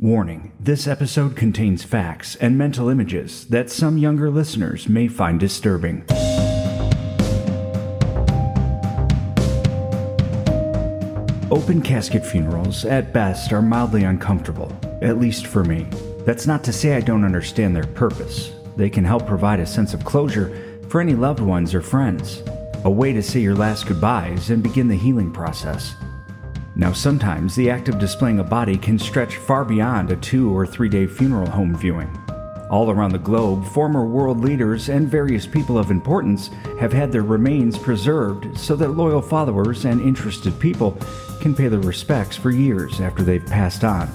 Warning this episode contains facts and mental images that some younger listeners may find disturbing. Open casket funerals, at best, are mildly uncomfortable, at least for me. That's not to say I don't understand their purpose. They can help provide a sense of closure for any loved ones or friends, a way to say your last goodbyes and begin the healing process. Now, sometimes the act of displaying a body can stretch far beyond a two or three day funeral home viewing. All around the globe, former world leaders and various people of importance have had their remains preserved so that loyal followers and interested people can pay their respects for years after they've passed on.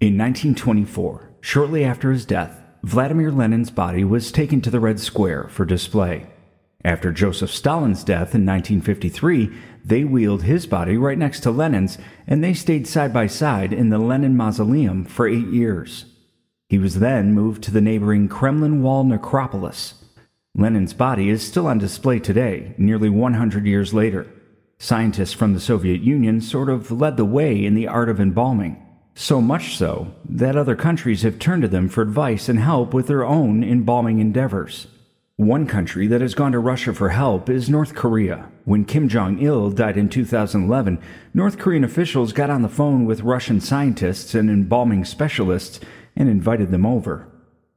In 1924, shortly after his death, Vladimir Lenin's body was taken to the Red Square for display. After Joseph Stalin's death in 1953, they wheeled his body right next to Lenin's, and they stayed side by side in the Lenin Mausoleum for eight years. He was then moved to the neighboring Kremlin Wall necropolis. Lenin's body is still on display today, nearly 100 years later. Scientists from the Soviet Union sort of led the way in the art of embalming. So much so that other countries have turned to them for advice and help with their own embalming endeavors. One country that has gone to Russia for help is North Korea. When Kim Jong il died in 2011, North Korean officials got on the phone with Russian scientists and embalming specialists and invited them over.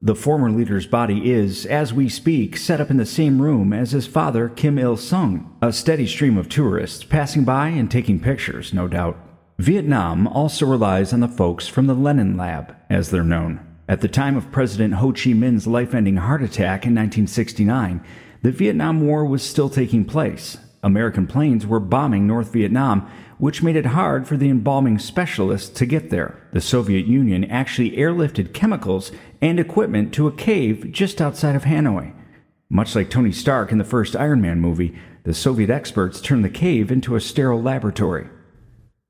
The former leader's body is, as we speak, set up in the same room as his father, Kim Il sung. A steady stream of tourists passing by and taking pictures, no doubt. Vietnam also relies on the folks from the Lenin Lab, as they're known. At the time of President Ho Chi Minh's life ending heart attack in 1969, the Vietnam War was still taking place. American planes were bombing North Vietnam, which made it hard for the embalming specialists to get there. The Soviet Union actually airlifted chemicals and equipment to a cave just outside of Hanoi. Much like Tony Stark in the first Iron Man movie, the Soviet experts turned the cave into a sterile laboratory.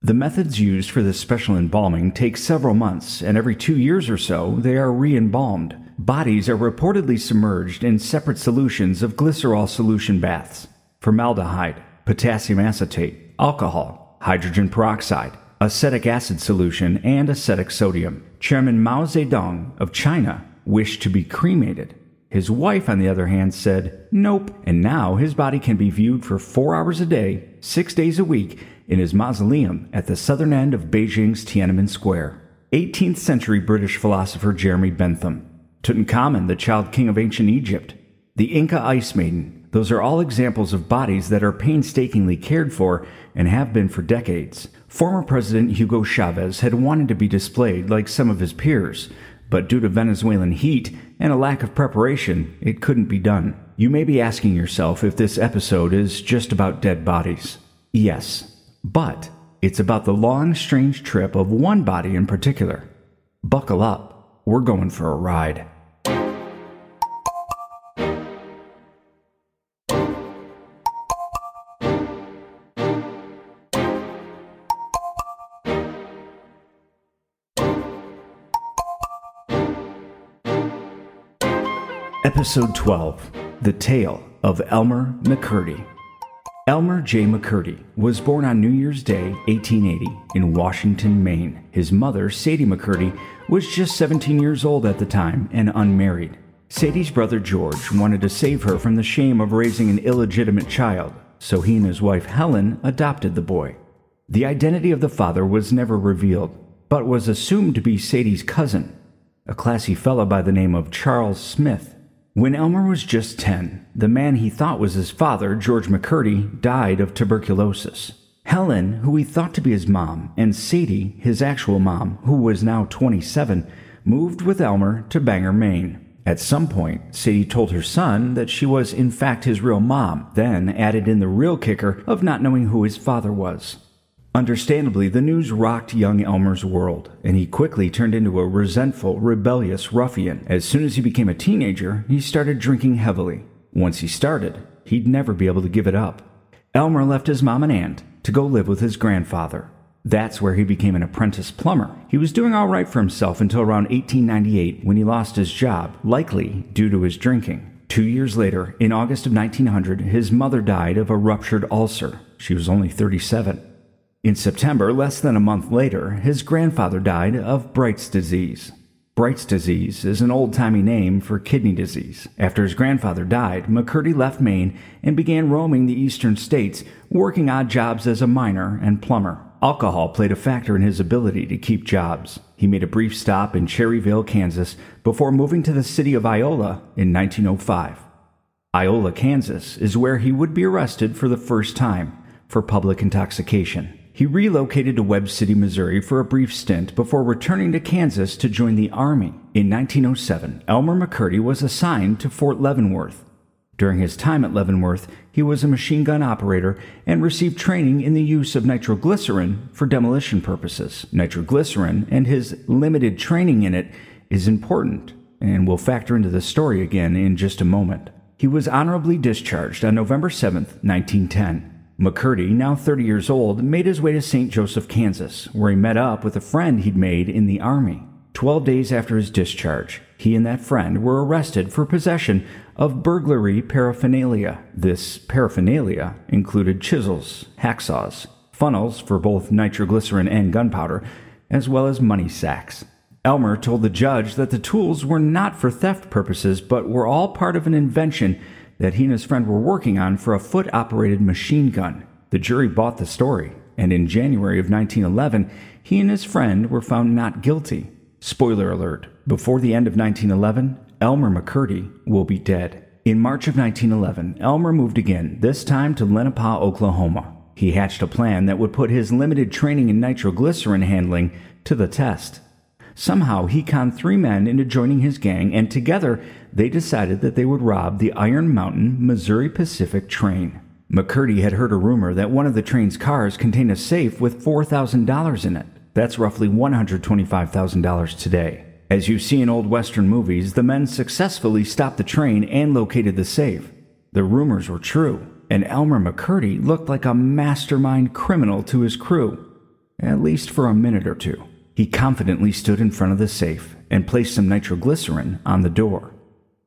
The methods used for this special embalming take several months, and every two years or so, they are re embalmed. Bodies are reportedly submerged in separate solutions of glycerol solution baths, formaldehyde, potassium acetate, alcohol, hydrogen peroxide, acetic acid solution, and acetic sodium. Chairman Mao Zedong of China wished to be cremated. His wife, on the other hand, said, Nope, and now his body can be viewed for four hours a day, six days a week, in his mausoleum at the southern end of Beijing's Tiananmen Square. 18th century British philosopher Jeremy Bentham, Tutankhamun, the child king of ancient Egypt, the Inca Ice Maiden, those are all examples of bodies that are painstakingly cared for and have been for decades. Former President Hugo Chavez had wanted to be displayed like some of his peers, but due to Venezuelan heat and a lack of preparation, it couldn't be done. You may be asking yourself if this episode is just about dead bodies. Yes, but it's about the long, strange trip of one body in particular. Buckle up, we're going for a ride. Episode 12 The Tale of Elmer McCurdy. Elmer J. McCurdy was born on New Year's Day, 1880, in Washington, Maine. His mother, Sadie McCurdy, was just 17 years old at the time and unmarried. Sadie's brother George wanted to save her from the shame of raising an illegitimate child, so he and his wife Helen adopted the boy. The identity of the father was never revealed, but was assumed to be Sadie's cousin, a classy fellow by the name of Charles Smith. When Elmer was just 10, the man he thought was his father, George McCurdy, died of tuberculosis. Helen, who he thought to be his mom, and Sadie, his actual mom, who was now 27, moved with Elmer to Bangor, Maine. At some point, Sadie told her son that she was in fact his real mom, then added in the real kicker of not knowing who his father was. Understandably, the news rocked young Elmer's world, and he quickly turned into a resentful, rebellious ruffian. As soon as he became a teenager, he started drinking heavily. Once he started, he'd never be able to give it up. Elmer left his mom and aunt to go live with his grandfather. That's where he became an apprentice plumber. He was doing all right for himself until around 1898 when he lost his job, likely due to his drinking. Two years later, in August of 1900, his mother died of a ruptured ulcer. She was only 37. In September, less than a month later, his grandfather died of Bright's disease. Bright's disease is an old timey name for kidney disease. After his grandfather died, McCurdy left Maine and began roaming the eastern states, working odd jobs as a miner and plumber. Alcohol played a factor in his ability to keep jobs. He made a brief stop in Cherryvale, Kansas, before moving to the city of Iola in 1905. Iola, Kansas is where he would be arrested for the first time for public intoxication. He relocated to Webb City, Missouri for a brief stint before returning to Kansas to join the Army. In 1907, Elmer McCurdy was assigned to Fort Leavenworth. During his time at Leavenworth, he was a machine gun operator and received training in the use of nitroglycerin for demolition purposes. Nitroglycerin and his limited training in it is important and will factor into the story again in just a moment. He was honorably discharged on November 7, 1910. McCurdy, now 30 years old, made his way to St. Joseph, Kansas, where he met up with a friend he'd made in the Army. Twelve days after his discharge, he and that friend were arrested for possession of burglary paraphernalia. This paraphernalia included chisels, hacksaws, funnels for both nitroglycerin and gunpowder, as well as money sacks. Elmer told the judge that the tools were not for theft purposes, but were all part of an invention that he and his friend were working on for a foot operated machine gun. The jury bought the story, and in January of 1911, he and his friend were found not guilty. Spoiler alert before the end of 1911, Elmer McCurdy will be dead. In March of 1911, Elmer moved again, this time to Lenapah, Oklahoma. He hatched a plan that would put his limited training in nitroglycerin handling to the test. Somehow he conned three men into joining his gang, and together they decided that they would rob the Iron Mountain Missouri Pacific train. McCurdy had heard a rumor that one of the train's cars contained a safe with $4,000 in it. That's roughly $125,000 today. As you see in old Western movies, the men successfully stopped the train and located the safe. The rumors were true, and Elmer McCurdy looked like a mastermind criminal to his crew, at least for a minute or two. He confidently stood in front of the safe and placed some nitroglycerin on the door.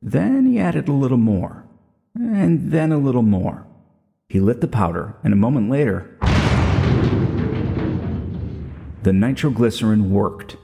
Then he added a little more, and then a little more. He lit the powder, and a moment later, the nitroglycerin worked.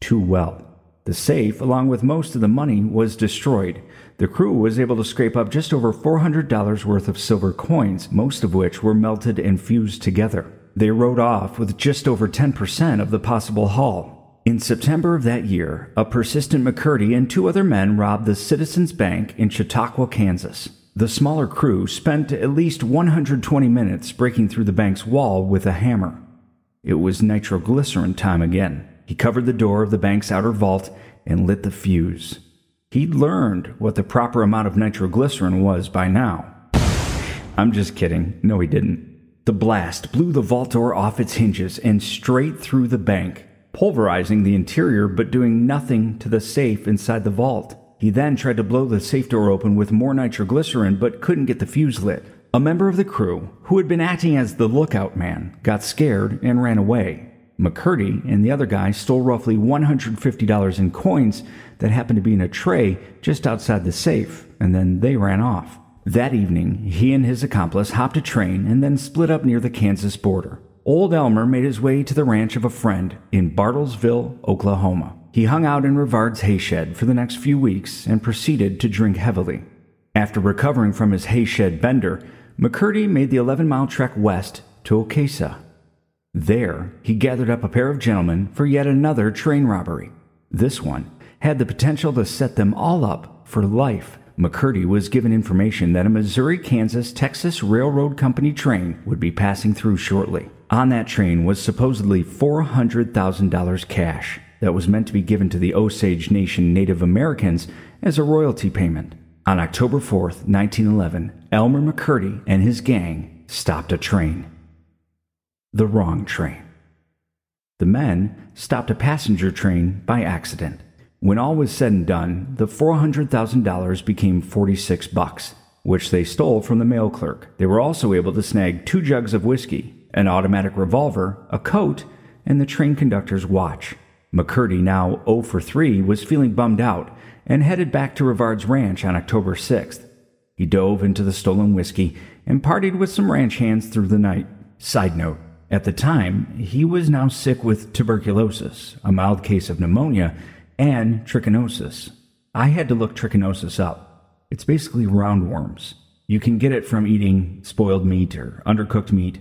Too well. The safe, along with most of the money, was destroyed. The crew was able to scrape up just over $400 worth of silver coins, most of which were melted and fused together. They rode off with just over 10% of the possible haul. In September of that year, a persistent McCurdy and two other men robbed the Citizens Bank in Chautauqua, Kansas. The smaller crew spent at least 120 minutes breaking through the bank's wall with a hammer. It was nitroglycerin time again. He covered the door of the bank's outer vault and lit the fuse. He'd learned what the proper amount of nitroglycerin was by now. I'm just kidding. No, he didn't. The blast blew the vault door off its hinges and straight through the bank, pulverizing the interior but doing nothing to the safe inside the vault. He then tried to blow the safe door open with more nitroglycerin but couldn't get the fuse lit. A member of the crew, who had been acting as the lookout man, got scared and ran away. McCurdy and the other guy stole roughly $150 in coins that happened to be in a tray just outside the safe, and then they ran off. That evening, he and his accomplice hopped a train and then split up near the Kansas border. Old Elmer made his way to the ranch of a friend in Bartlesville, Oklahoma. He hung out in Revard's hayshed for the next few weeks and proceeded to drink heavily. After recovering from his hayshed bender, McCurdy made the 11 mile trek west to Okesa. There, he gathered up a pair of gentlemen for yet another train robbery. This one had the potential to set them all up for life. McCurdy was given information that a Missouri Kansas Texas Railroad Company train would be passing through shortly. On that train was supposedly $400,000 cash that was meant to be given to the Osage Nation Native Americans as a royalty payment. On October 4th, 1911, Elmer McCurdy and his gang stopped a train. The wrong train. The men stopped a passenger train by accident. When all was said and done, the $400,000 became 46 bucks, which they stole from the mail clerk. They were also able to snag two jugs of whiskey, an automatic revolver, a coat, and the train conductor's watch. McCurdy, now 0 for 3, was feeling bummed out and headed back to Revard's ranch on October 6th. He dove into the stolen whiskey and partied with some ranch hands through the night. Side note At the time, he was now sick with tuberculosis, a mild case of pneumonia, and trichinosis. I had to look trichinosis up. It's basically roundworms. You can get it from eating spoiled meat or undercooked meat.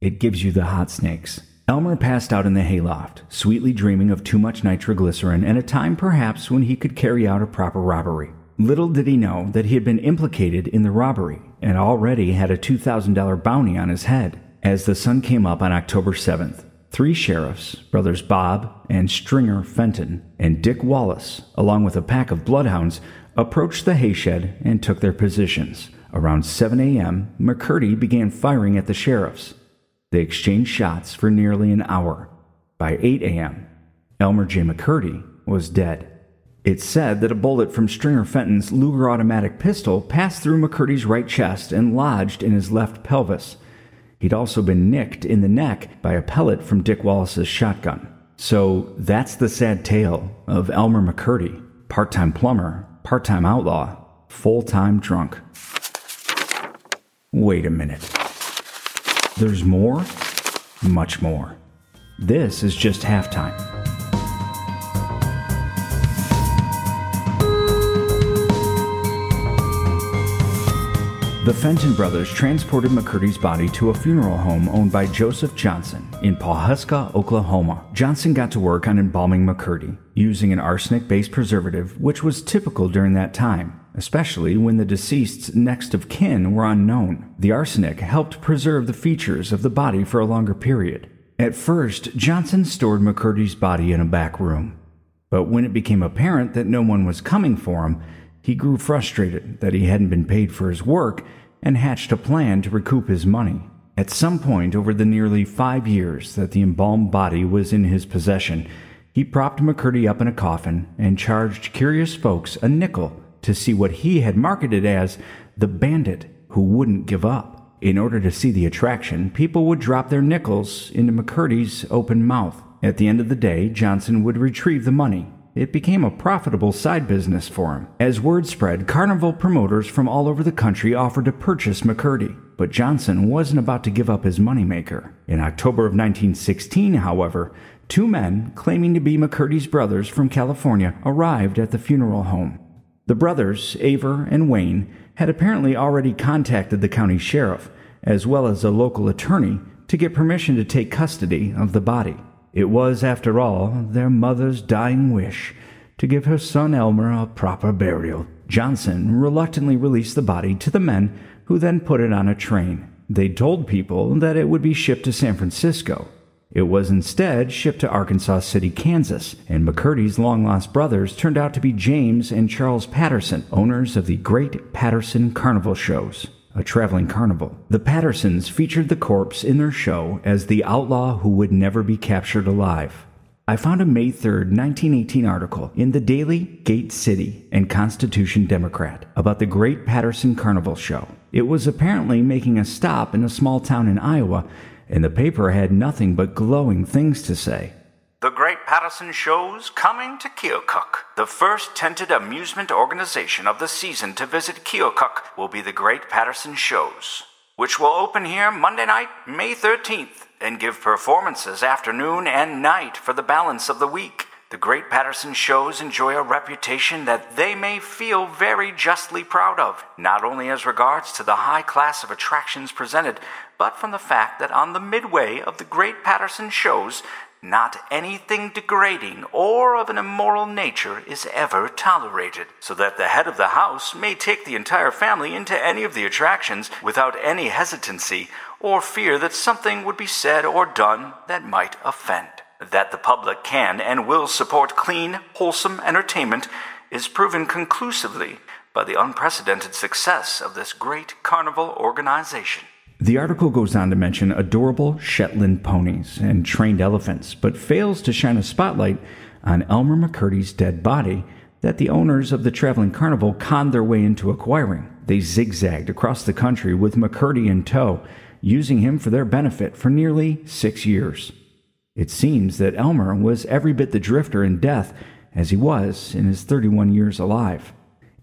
It gives you the hot snakes. Elmer passed out in the hayloft, sweetly dreaming of too much nitroglycerin and a time perhaps when he could carry out a proper robbery. Little did he know that he had been implicated in the robbery and already had a $2,000 bounty on his head. As the sun came up on October 7th, three sheriffs, brothers Bob and Stringer Fenton, and Dick Wallace, along with a pack of bloodhounds, approached the hayshed and took their positions. Around 7 a.m., McCurdy began firing at the sheriffs. They exchanged shots for nearly an hour. By 8 a.m., Elmer J. McCurdy was dead. It's said that a bullet from Stringer Fenton's Luger automatic pistol passed through McCurdy's right chest and lodged in his left pelvis. He'd also been nicked in the neck by a pellet from Dick Wallace's shotgun. So that's the sad tale of Elmer McCurdy, part time plumber, part time outlaw, full time drunk. Wait a minute. There's more? Much more. This is just halftime. The Fenton brothers transported McCurdy's body to a funeral home owned by Joseph Johnson in Pawhuska, Oklahoma. Johnson got to work on embalming McCurdy using an arsenic based preservative, which was typical during that time, especially when the deceased's next of kin were unknown. The arsenic helped preserve the features of the body for a longer period. At first, Johnson stored McCurdy's body in a back room. But when it became apparent that no one was coming for him, he grew frustrated that he hadn't been paid for his work and hatched a plan to recoup his money. At some point over the nearly five years that the embalmed body was in his possession, he propped McCurdy up in a coffin and charged curious folks a nickel to see what he had marketed as the bandit who wouldn't give up. In order to see the attraction, people would drop their nickels into McCurdy's open mouth. At the end of the day, Johnson would retrieve the money it became a profitable side business for him. As word spread, carnival promoters from all over the country offered to purchase McCurdy, but Johnson wasn't about to give up his moneymaker. In October of 1916, however, two men claiming to be McCurdy's brothers from California arrived at the funeral home. The brothers, Aver and Wayne, had apparently already contacted the county sheriff, as well as a local attorney, to get permission to take custody of the body. It was, after all, their mother's dying wish to give her son Elmer a proper burial. Johnson reluctantly released the body to the men, who then put it on a train. They told people that it would be shipped to San Francisco. It was instead shipped to Arkansas City, Kansas, and McCurdy's long lost brothers turned out to be James and Charles Patterson, owners of the Great Patterson Carnival shows a traveling carnival. The Pattersons featured the corpse in their show as the outlaw who would never be captured alive. I found a May 3, 1918 article in the Daily Gate City and Constitution Democrat about the Great Patterson Carnival Show. It was apparently making a stop in a small town in Iowa, and the paper had nothing but glowing things to say. Patterson Show's coming to Keokuk. The first tented amusement organization of the season to visit Keokuk will be the Great Patterson Shows, which will open here Monday night, May 13th, and give performances afternoon and night for the balance of the week. The Great Patterson Shows enjoy a reputation that they may feel very justly proud of, not only as regards to the high class of attractions presented, but from the fact that on the midway of the Great Patterson Shows, not anything degrading or of an immoral nature is ever tolerated, so that the head of the house may take the entire family into any of the attractions without any hesitancy or fear that something would be said or done that might offend. That the public can and will support clean, wholesome entertainment is proven conclusively by the unprecedented success of this great carnival organization. The article goes on to mention adorable Shetland ponies and trained elephants, but fails to shine a spotlight on Elmer McCurdy's dead body that the owners of the traveling carnival conned their way into acquiring. They zigzagged across the country with McCurdy in tow, using him for their benefit for nearly six years. It seems that Elmer was every bit the drifter in death as he was in his 31 years alive.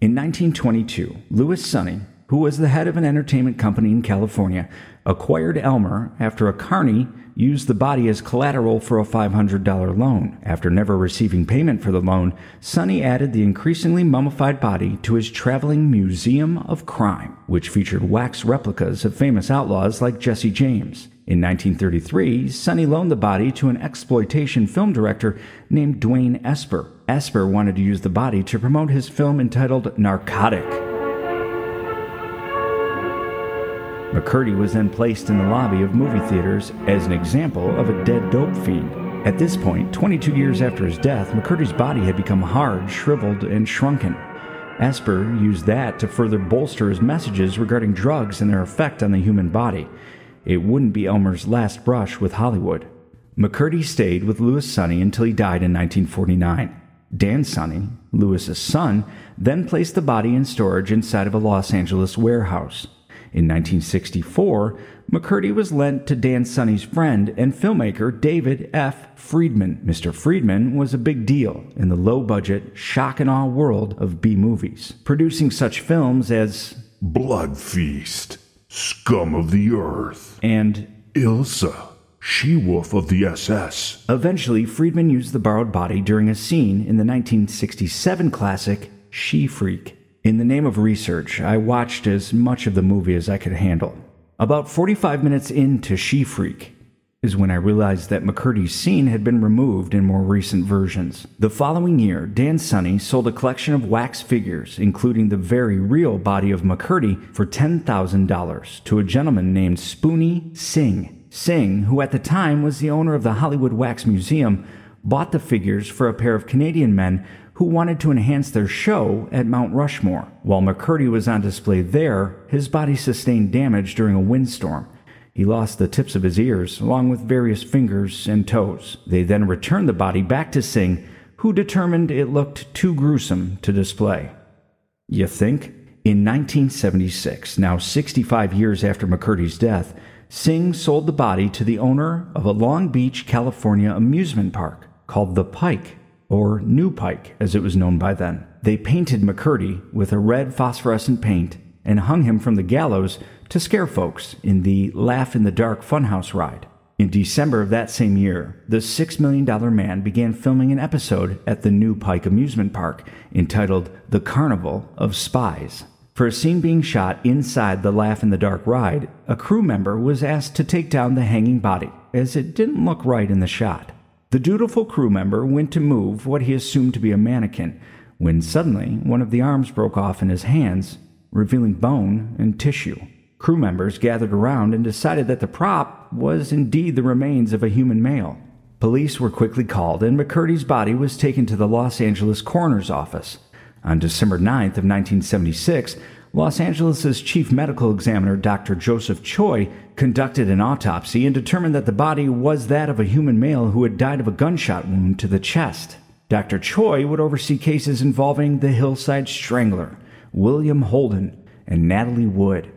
In 1922, Louis Sonney, who was the head of an entertainment company in California, acquired Elmer after a carney used the body as collateral for a $500 loan. After never receiving payment for the loan, Sonney added the increasingly mummified body to his traveling museum of crime, which featured wax replicas of famous outlaws like Jesse James. In 1933, Sonney loaned the body to an exploitation film director named Dwain Esper. Esper wanted to use the body to promote his film entitled Narcotic. McCurdy was then placed in the lobby of movie theaters as an example of a dead dope fiend. At this point, 22 years after his death, McCurdy's body had become hard, shriveled, and shrunken. Esper used that to further bolster his messages regarding drugs and their effect on the human body. It wouldn't be Elmer's last brush with Hollywood. McCurdy stayed with Louis Sonney until he died in 1949. Dan Sonney, Louis's son, then placed the body in storage inside of a Los Angeles warehouse. In 1964, McCurdy was lent to Dan Sonney's friend and filmmaker David F. Friedman. Mr. Friedman was a big deal in the low budget, shock and awe world of B movies, producing such films as Blood Feast, Scum of the Earth, and Ilsa, She Wolf of the SS. Eventually, Friedman used the borrowed body during a scene in the 1967 classic She Freak. In the name of research, I watched as much of the movie as I could handle. About 45 minutes into She Freak is when I realized that McCurdy's scene had been removed in more recent versions. The following year, Dan Sonney sold a collection of wax figures, including the very real body of McCurdy, for $10,000 to a gentleman named Spoony Singh. Singh, who at the time was the owner of the Hollywood Wax Museum, bought the figures for a pair of Canadian men who wanted to enhance their show at Mount Rushmore. While McCurdy was on display there, his body sustained damage during a windstorm. He lost the tips of his ears, along with various fingers and toes. They then returned the body back to Singh, who determined it looked too gruesome to display. You think? In 1976, now 65 years after McCurdy's death, Singh sold the body to the owner of a Long Beach, California amusement park called The Pike or New Pike as it was known by then. They painted McCurdy with a red phosphorescent paint and hung him from the gallows to scare folks in the Laugh in the Dark Funhouse ride. In December of that same year, the $6 million man began filming an episode at the New Pike amusement park entitled The Carnival of Spies. For a scene being shot inside the Laugh in the Dark ride, a crew member was asked to take down the hanging body, as it didn't look right in the shot. The dutiful crew member went to move what he assumed to be a mannequin when suddenly one of the arms broke off in his hands, revealing bone and tissue. Crew members gathered around and decided that the prop was indeed the remains of a human male. Police were quickly called, and McCurdy's body was taken to the Los Angeles coroner's office. On December 9th of 1976, Los Angeles' chief medical examiner, Dr. Joseph Choi, conducted an autopsy and determined that the body was that of a human male who had died of a gunshot wound to the chest. Dr. Choi would oversee cases involving the Hillside Strangler, William Holden, and Natalie Wood.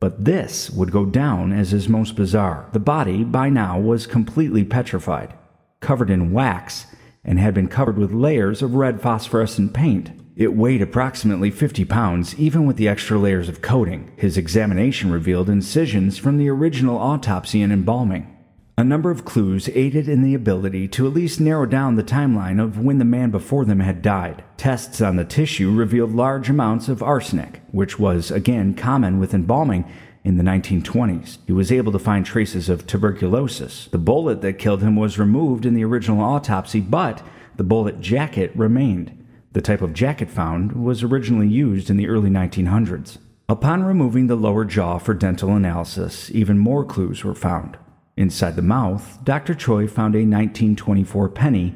But this would go down as his most bizarre. The body, by now, was completely petrified, covered in wax, and had been covered with layers of red phosphorescent paint. It weighed approximately 50 pounds, even with the extra layers of coating. His examination revealed incisions from the original autopsy and embalming. A number of clues aided in the ability to at least narrow down the timeline of when the man before them had died. Tests on the tissue revealed large amounts of arsenic, which was again common with embalming in the 1920s. He was able to find traces of tuberculosis. The bullet that killed him was removed in the original autopsy, but the bullet jacket remained. The type of jacket found was originally used in the early 1900s. Upon removing the lower jaw for dental analysis, even more clues were found. Inside the mouth, Dr. Choi found a 1924 penny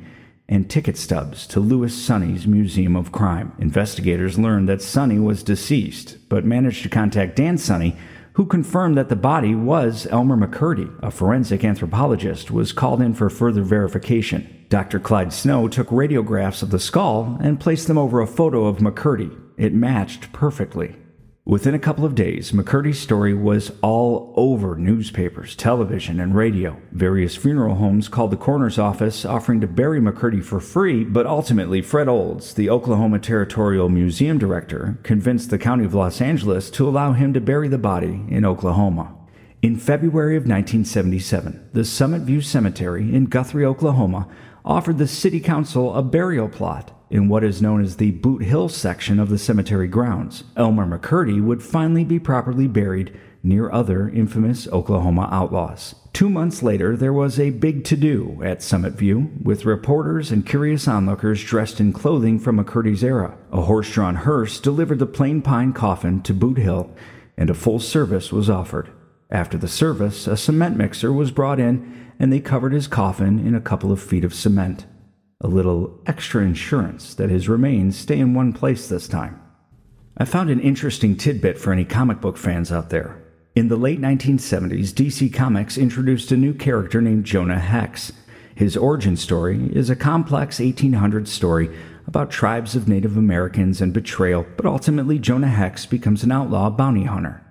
and ticket stubs to Louis Sonney's Museum of Crime. Investigators learned that Sonney was deceased, but managed to contact Dan Sonny, who confirmed that the body was Elmer McCurdy. A forensic anthropologist was called in for further verification. Dr. Clyde Snow took radiographs of the skull and placed them over a photo of McCurdy. It matched perfectly. Within a couple of days, McCurdy's story was all over newspapers, television, and radio. Various funeral homes called the coroner's office offering to bury McCurdy for free, but ultimately, Fred Olds, the Oklahoma Territorial Museum director, convinced the County of Los Angeles to allow him to bury the body in Oklahoma. In February of 1977, the Summit View Cemetery in Guthrie, Oklahoma, offered the City Council a burial plot in what is known as the Boot Hill section of the cemetery grounds. Elmer McCurdy would finally be properly buried near other infamous Oklahoma outlaws. Two months later, there was a big to do at Summit View, with reporters and curious onlookers dressed in clothing from McCurdy's era. A horse drawn hearse delivered the plain pine coffin to Boot Hill, and a full service was offered. After the service, a cement mixer was brought in and they covered his coffin in a couple of feet of cement. A little extra insurance that his remains stay in one place this time. I found an interesting tidbit for any comic book fans out there. In the late 1970s, DC Comics introduced a new character named Jonah Hex. His origin story is a complex 1800s story about tribes of Native Americans and betrayal, but ultimately Jonah Hex becomes an outlaw bounty hunter.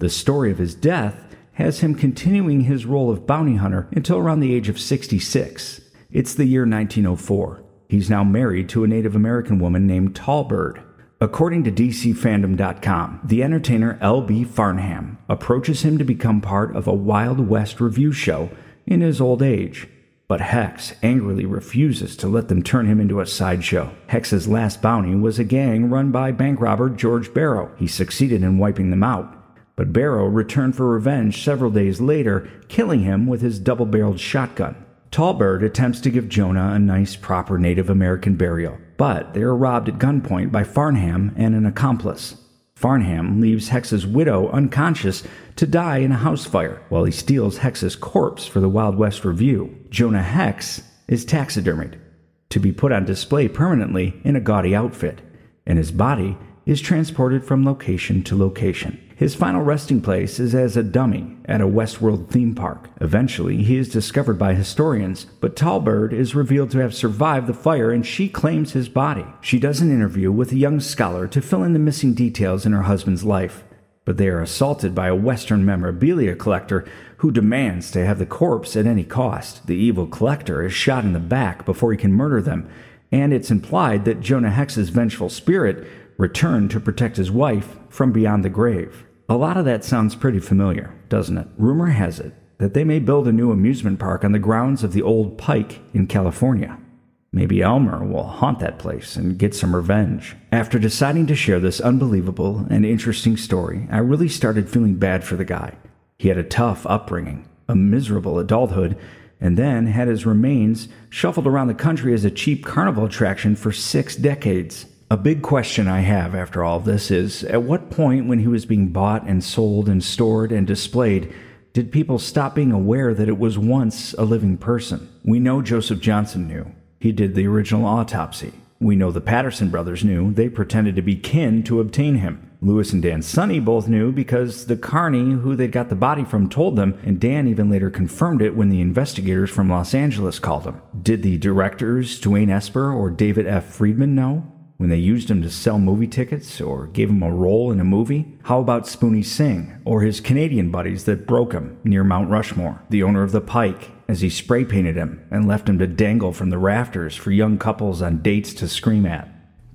The story of his death has him continuing his role of bounty hunter until around the age of 66. It's the year 1904. He's now married to a Native American woman named Tallbird. According to DCFandom.com, the entertainer L.B. Farnham approaches him to become part of a Wild West revue show in his old age. But Hex angrily refuses to let them turn him into a sideshow. Hex's last bounty was a gang run by bank robber George Barrow. He succeeded in wiping them out. But Barrow returned for revenge several days later, killing him with his double barreled shotgun. Tallbird attempts to give Jonah a nice, proper Native American burial, but they are robbed at gunpoint by Farnham and an accomplice. Farnham leaves Hex's widow unconscious to die in a house fire, while he steals Hex's corpse for the Wild West Revue. Jonah Hex is taxidermied to be put on display permanently in a gaudy outfit, and his body is transported from location to location. His final resting place is as a dummy at a Westworld theme park. Eventually, he is discovered by historians, but Tallbird is revealed to have survived the fire and she claims his body. She does an interview with a young scholar to fill in the missing details in her husband's life, but they are assaulted by a Western memorabilia collector who demands to have the corpse at any cost. The evil collector is shot in the back before he can murder them, and it's implied that Jonah Hex's vengeful spirit returned to protect his wife from beyond the grave. A lot of that sounds pretty familiar, doesn't it? Rumor has it that they may build a new amusement park on the grounds of the old Pike in California. Maybe Elmer will haunt that place and get some revenge. After deciding to share this unbelievable and interesting story, I really started feeling bad for the guy. He had a tough upbringing, a miserable adulthood, and then had his remains shuffled around the country as a cheap carnival attraction for six decades. A big question I have after all of this is at what point, when he was being bought and sold and stored and displayed, did people stop being aware that it was once a living person? We know Joseph Johnson knew. He did the original autopsy. We know the Patterson brothers knew. They pretended to be kin to obtain him. Louis and Dan Sonney both knew because the carney who they got the body from told them, and Dan even later confirmed it when the investigators from Los Angeles called him. Did the directors, Dwain Esper or David F. Friedman, know? When they used him to sell movie tickets or gave him a role in a movie? How about Spoony Singh or his Canadian buddies that broke him near Mount Rushmore, the owner of the Pike, as he spray painted him and left him to dangle from the rafters for young couples on dates to scream at?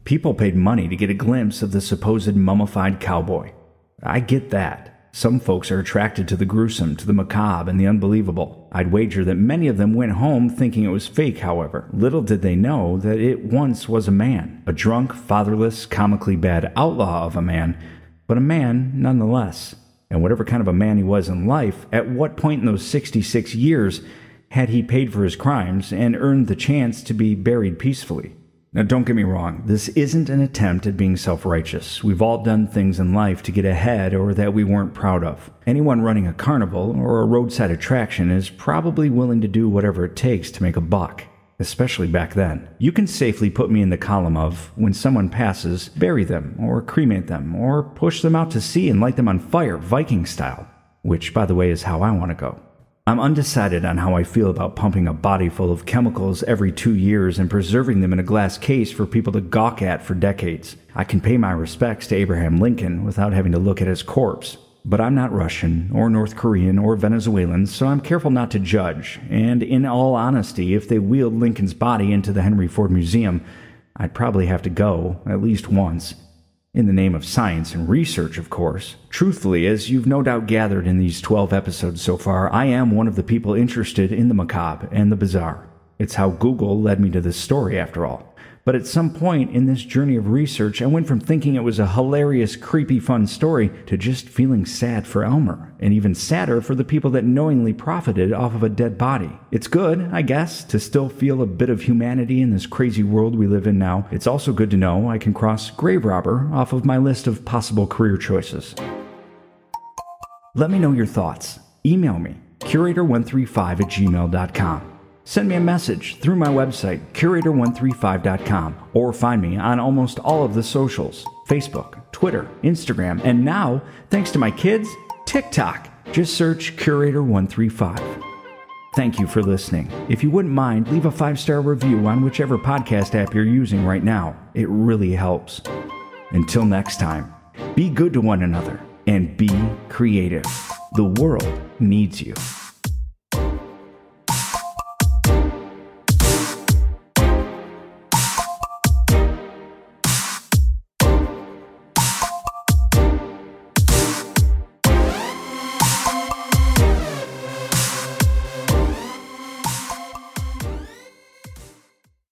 People paid money to get a glimpse of the supposed mummified cowboy. I get that. Some folks are attracted to the gruesome, to the macabre, and the unbelievable. I'd wager that many of them went home thinking it was fake, however. Little did they know that it once was a man. A drunk, fatherless, comically bad outlaw of a man, but a man nonetheless. And whatever kind of a man he was in life, at what point in those 66 years had he paid for his crimes and earned the chance to be buried peacefully? Now, don't get me wrong, this isn't an attempt at being self righteous. We've all done things in life to get ahead or that we weren't proud of. Anyone running a carnival or a roadside attraction is probably willing to do whatever it takes to make a buck, especially back then. You can safely put me in the column of when someone passes, bury them, or cremate them, or push them out to sea and light them on fire, Viking style, which, by the way, is how I want to go. I'm undecided on how I feel about pumping a body full of chemicals every two years and preserving them in a glass case for people to gawk at for decades. I can pay my respects to Abraham Lincoln without having to look at his corpse. But I'm not Russian, or North Korean, or Venezuelan, so I'm careful not to judge. And in all honesty, if they wheeled Lincoln's body into the Henry Ford Museum, I'd probably have to go, at least once. In the name of science and research, of course. Truthfully, as you've no doubt gathered in these 12 episodes so far, I am one of the people interested in the macabre and the bizarre. It's how Google led me to this story, after all. But at some point in this journey of research, I went from thinking it was a hilarious, creepy, fun story to just feeling sad for Elmer, and even sadder for the people that knowingly profited off of a dead body. It's good, I guess, to still feel a bit of humanity in this crazy world we live in now. It's also good to know I can cross grave robber off of my list of possible career choices. Let me know your thoughts. Email me, curator135 at gmail.com. Send me a message through my website, curator135.com, or find me on almost all of the socials Facebook, Twitter, Instagram, and now, thanks to my kids, TikTok. Just search Curator135. Thank you for listening. If you wouldn't mind, leave a five star review on whichever podcast app you're using right now. It really helps. Until next time, be good to one another and be creative. The world needs you.